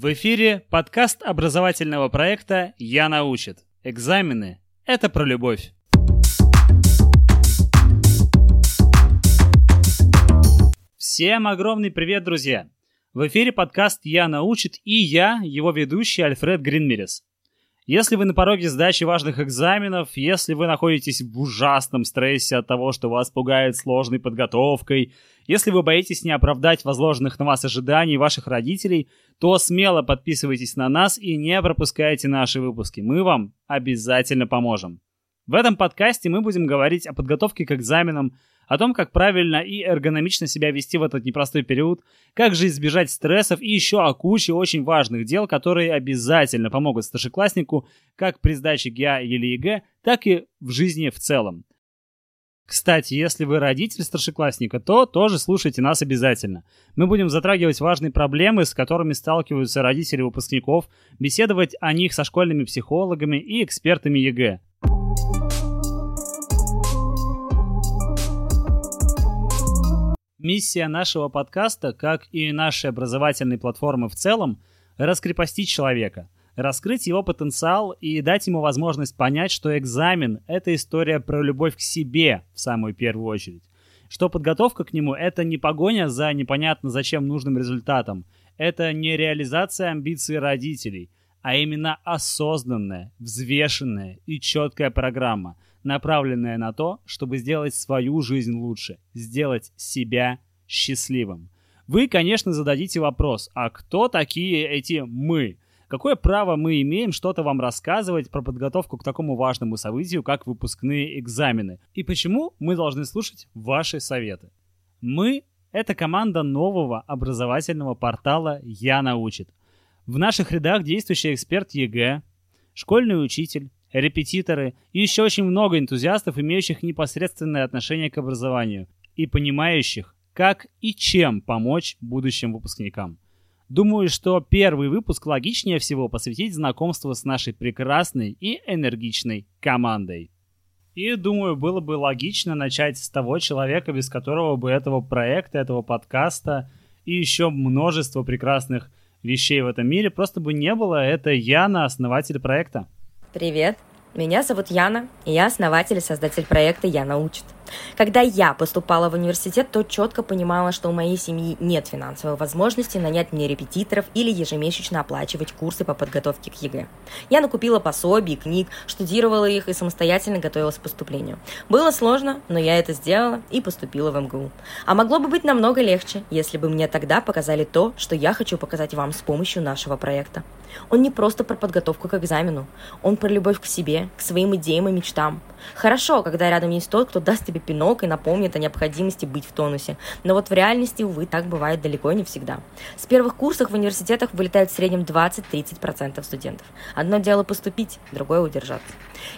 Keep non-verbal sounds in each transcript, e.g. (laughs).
В эфире подкаст образовательного проекта «Я научит». Экзамены – это про любовь. Всем огромный привет, друзья! В эфире подкаст «Я научит» и я, его ведущий Альфред Гринмерис. Если вы на пороге сдачи важных экзаменов, если вы находитесь в ужасном стрессе от того, что вас пугает сложной подготовкой, если вы боитесь не оправдать возложенных на вас ожиданий ваших родителей, то смело подписывайтесь на нас и не пропускайте наши выпуски. Мы вам обязательно поможем. В этом подкасте мы будем говорить о подготовке к экзаменам, о том, как правильно и эргономично себя вести в этот непростой период, как же избежать стрессов и еще о куче очень важных дел, которые обязательно помогут старшекласснику как при сдаче ГИА или ЕГЭ, так и в жизни в целом. Кстати, если вы родитель старшеклассника, то тоже слушайте нас обязательно. Мы будем затрагивать важные проблемы, с которыми сталкиваются родители выпускников, беседовать о них со школьными психологами и экспертами ЕГЭ. Миссия нашего подкаста, как и нашей образовательной платформы в целом, раскрепостить человека – раскрыть его потенциал и дать ему возможность понять, что экзамен — это история про любовь к себе в самую первую очередь. Что подготовка к нему — это не погоня за непонятно зачем нужным результатом. Это не реализация амбиций родителей, а именно осознанная, взвешенная и четкая программа, направленная на то, чтобы сделать свою жизнь лучше, сделать себя счастливым. Вы, конечно, зададите вопрос, а кто такие эти «мы»? Какое право мы имеем что-то вам рассказывать про подготовку к такому важному событию, как выпускные экзамены? И почему мы должны слушать ваши советы? Мы — это команда нового образовательного портала «Я научит». В наших рядах действующий эксперт ЕГЭ, школьный учитель, репетиторы и еще очень много энтузиастов, имеющих непосредственное отношение к образованию и понимающих, как и чем помочь будущим выпускникам. Думаю, что первый выпуск логичнее всего посвятить знакомству с нашей прекрасной и энергичной командой. И думаю, было бы логично начать с того человека, без которого бы этого проекта, этого подкаста и еще множество прекрасных вещей в этом мире просто бы не было. Это Яна, основатель проекта. Привет, меня зовут Яна, и я основатель и создатель проекта «Я научит». Когда я поступала в университет, то четко понимала, что у моей семьи нет финансовой возможности нанять мне репетиторов или ежемесячно оплачивать курсы по подготовке к ЕГЭ. Я накупила пособий, книг, штудировала их и самостоятельно готовилась к поступлению. Было сложно, но я это сделала и поступила в МГУ. А могло бы быть намного легче, если бы мне тогда показали то, что я хочу показать вам с помощью нашего проекта. Он не просто про подготовку к экзамену, он про любовь к себе, к своим идеям и мечтам. Хорошо, когда рядом есть тот, кто даст тебе тебе пинок и напомнит о необходимости быть в тонусе. Но вот в реальности, увы, так бывает далеко не всегда. С первых курсов в университетах вылетает в среднем 20-30% студентов. Одно дело поступить, другое удержаться.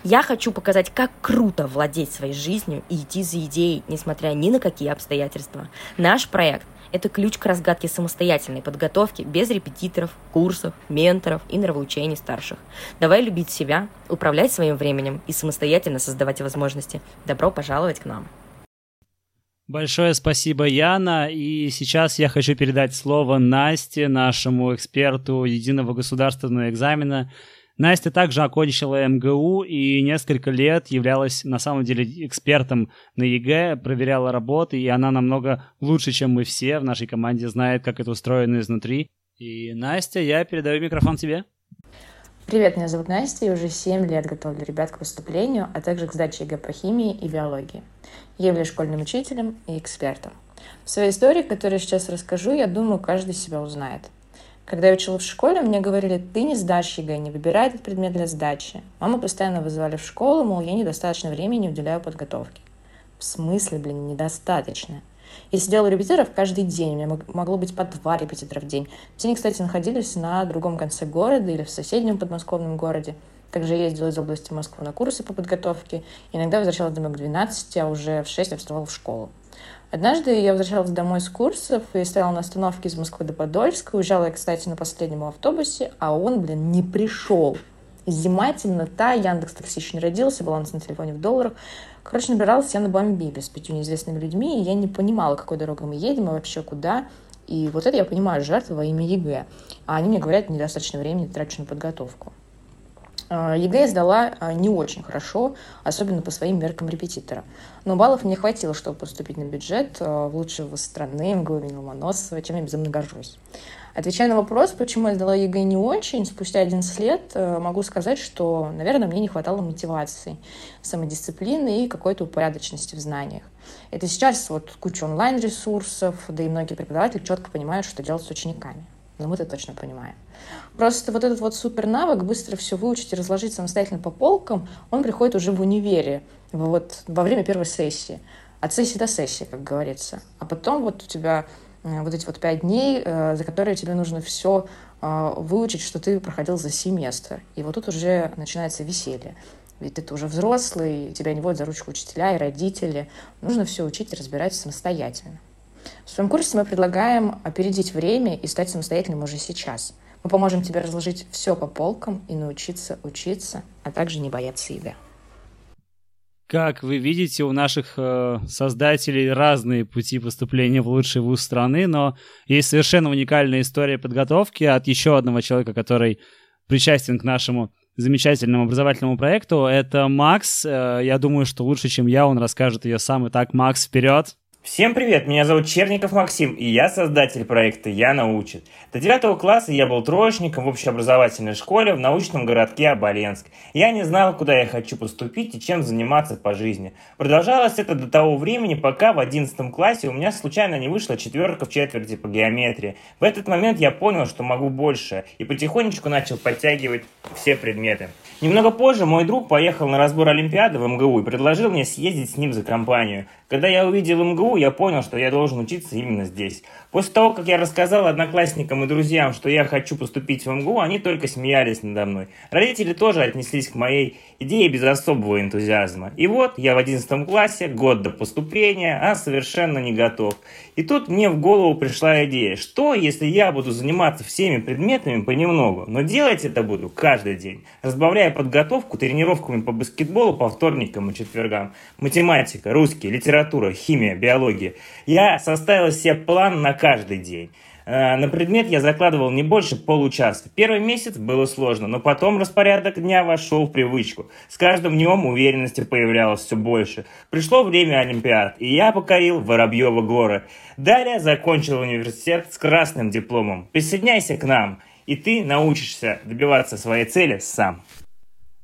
Я хочу показать, как круто владеть своей жизнью и идти за идеей, несмотря ни на какие обстоятельства. Наш проект – это ключ к разгадке самостоятельной подготовки без репетиторов, курсов, менторов и нравоучений старших. Давай любить себя, управлять своим временем и самостоятельно создавать возможности. Добро пожаловать к нам! Большое спасибо, Яна. И сейчас я хочу передать слово Насте, нашему эксперту единого государственного экзамена, Настя также окончила МГУ и несколько лет являлась на самом деле экспертом на ЕГЭ, проверяла работы, и она намного лучше, чем мы все в нашей команде, знает, как это устроено изнутри. И, Настя, я передаю микрофон тебе. Привет, меня зовут Настя, и уже 7 лет готовлю ребят к поступлению, а также к сдаче ЕГЭ по химии и биологии. Я являюсь школьным учителем и экспертом. В своей истории, которую я сейчас расскажу, я думаю, каждый себя узнает – когда я училась в школе, мне говорили, ты не сдашь ЕГЭ, не выбирай этот предмет для сдачи. Маму постоянно вызывали в школу, мол, я недостаточно времени уделяю подготовке. В смысле, блин, недостаточно? Я сидела у репетиторов каждый день, у меня могло быть по два репетитора в день. Все они, кстати, находились на другом конце города или в соседнем подмосковном городе. Также я ездила из области Москвы на курсы по подготовке. Иногда возвращалась домой к 12, а уже в 6 я вставала в школу. Однажды я возвращалась домой с курсов и стояла на остановке из Москвы до Подольска. Уезжала я, кстати, на последнем автобусе, а он, блин, не пришел. Зима, темнота, Яндекс Такси еще не родился, баланс на телефоне в долларах. Короче, добиралась я на бомбиле с пятью неизвестными людьми, и я не понимала, какой дорогой мы едем и вообще куда. И вот это я понимаю, жертва во имя ЕГЭ. А они мне говорят, недостаточно времени трачу на подготовку. А, ЕГЭ я сдала а, не очень хорошо, особенно по своим меркам репетитора. Но баллов мне хватило, чтобы поступить на бюджет в лучший вуз страны, МГУ имени Ломоносова, чем я безумно горжусь. Отвечая на вопрос, почему я сдала ЕГЭ не очень, спустя 11 лет могу сказать, что, наверное, мне не хватало мотивации, самодисциплины и какой-то упорядоченности в знаниях. Это сейчас вот куча онлайн-ресурсов, да и многие преподаватели четко понимают, что делать с учениками. Но мы это точно понимаем. Просто вот этот вот супер навык быстро все выучить и разложить самостоятельно по полкам, он приходит уже в универе, вот во время первой сессии. От сессии до сессии, как говорится. А потом вот у тебя э, вот эти вот пять дней, э, за которые тебе нужно все э, выучить, что ты проходил за семестр. И вот тут уже начинается веселье. Ведь ты уже взрослый, тебя не водят за ручку учителя и родители. Нужно все учить и разбирать самостоятельно. В своем курсе мы предлагаем опередить время и стать самостоятельным уже сейчас. Мы поможем тебе разложить все по полкам и научиться учиться, а также не бояться ЕГЭ. Как вы видите, у наших э, создателей разные пути поступления в лучший вуз страны, но есть совершенно уникальная история подготовки от еще одного человека, который причастен к нашему замечательному образовательному проекту. Это Макс. Э, я думаю, что лучше, чем я, он расскажет ее сам. Итак, Макс, вперед! Всем привет, меня зовут Черников Максим, и я создатель проекта «Я научит». До девятого класса я был троечником в общеобразовательной школе в научном городке Оболенск. Я не знал, куда я хочу поступить и чем заниматься по жизни. Продолжалось это до того времени, пока в одиннадцатом классе у меня случайно не вышла четверка в четверти по геометрии. В этот момент я понял, что могу больше, и потихонечку начал подтягивать все предметы. Немного позже мой друг поехал на разбор Олимпиады в МГУ и предложил мне съездить с ним за компанию. Когда я увидел МГУ, я понял, что я должен учиться именно здесь. После того, как я рассказал одноклассникам и друзьям, что я хочу поступить в МГУ, они только смеялись надо мной. Родители тоже отнеслись к моей идее без особого энтузиазма. И вот я в 11 классе, год до поступления, а совершенно не готов. И тут мне в голову пришла идея, что если я буду заниматься всеми предметами понемногу, но делать это буду каждый день, разбавляя подготовку тренировками по баскетболу по вторникам и четвергам. Математика, русский, литература, химия, биология. Я составил себе план на каждый день. Э, на предмет я закладывал не больше получаса. Первый месяц было сложно, но потом распорядок дня вошел в привычку. С каждым днем уверенности появлялось все больше. Пришло время Олимпиад, и я покорил Воробьева горы. Далее закончил университет с красным дипломом. Присоединяйся к нам, и ты научишься добиваться своей цели сам.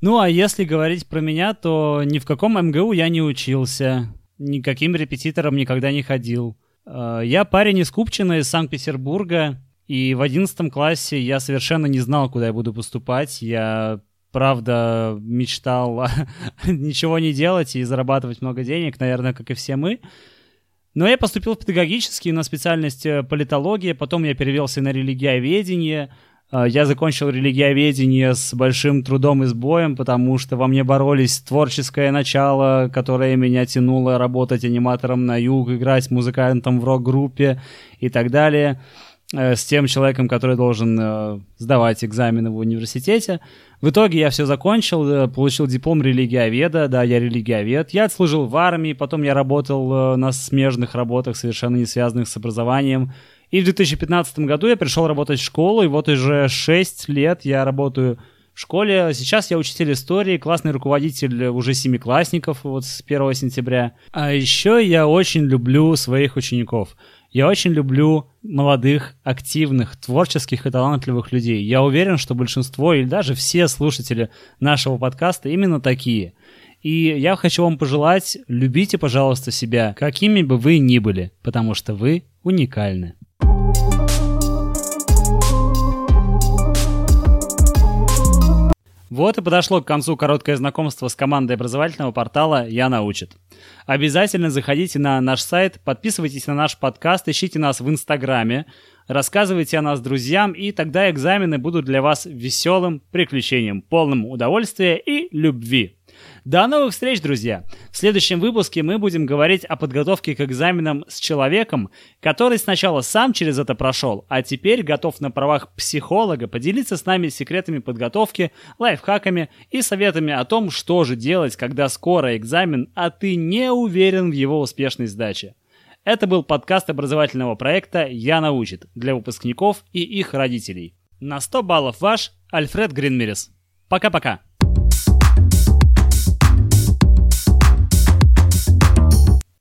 Ну, а если говорить про меня, то ни в каком МГУ я не учился, никаким репетитором никогда не ходил. Э, я парень из Купчино, из Санкт-Петербурга, и в одиннадцатом классе я совершенно не знал, куда я буду поступать. Я, правда, мечтал (laughs) ничего не делать и зарабатывать много денег, наверное, как и все мы. Но я поступил в педагогический на специальность э, политология, потом я перевелся на религиоведение — а, я закончил религиоведение с большим трудом и сбоем, потому что во мне боролись творческое начало, которое меня тянуло работать аниматором на юг, играть музыкантом в рок-группе и так далее, э, с тем человеком, который должен э, сдавать экзамены в университете. В итоге я все закончил, э, получил диплом религиоведа, да, я религиовед. Я отслужил в армии, потом я работал на смежных работах, совершенно не связанных с образованием, и в 2015 году я пришел работать в школу, и вот уже 6 лет я работаю в школе. Сейчас я учитель истории, классный руководитель уже семиклассников вот с 1 сентября. А еще я очень люблю своих учеников. Я очень люблю молодых, активных, творческих и талантливых людей. Я уверен, что большинство или даже все слушатели нашего подкаста именно такие. И я хочу вам пожелать, любите, пожалуйста, себя, какими бы вы ни были, потому что вы уникальны. Вот и подошло к концу короткое знакомство с командой образовательного портала «Я научит». Обязательно заходите на наш сайт, подписывайтесь на наш подкаст, ищите нас в Инстаграме, рассказывайте о нас друзьям, и тогда экзамены будут для вас веселым приключением, полным удовольствия и любви. До новых встреч, друзья! В следующем выпуске мы будем говорить о подготовке к экзаменам с человеком, который сначала сам через это прошел, а теперь готов на правах психолога поделиться с нами секретами подготовки, лайфхаками и советами о том, что же делать, когда скоро экзамен, а ты не уверен в его успешной сдаче. Это был подкаст образовательного проекта «Я научит» для выпускников и их родителей. На 100 баллов ваш Альфред Гринмерис. Пока-пока.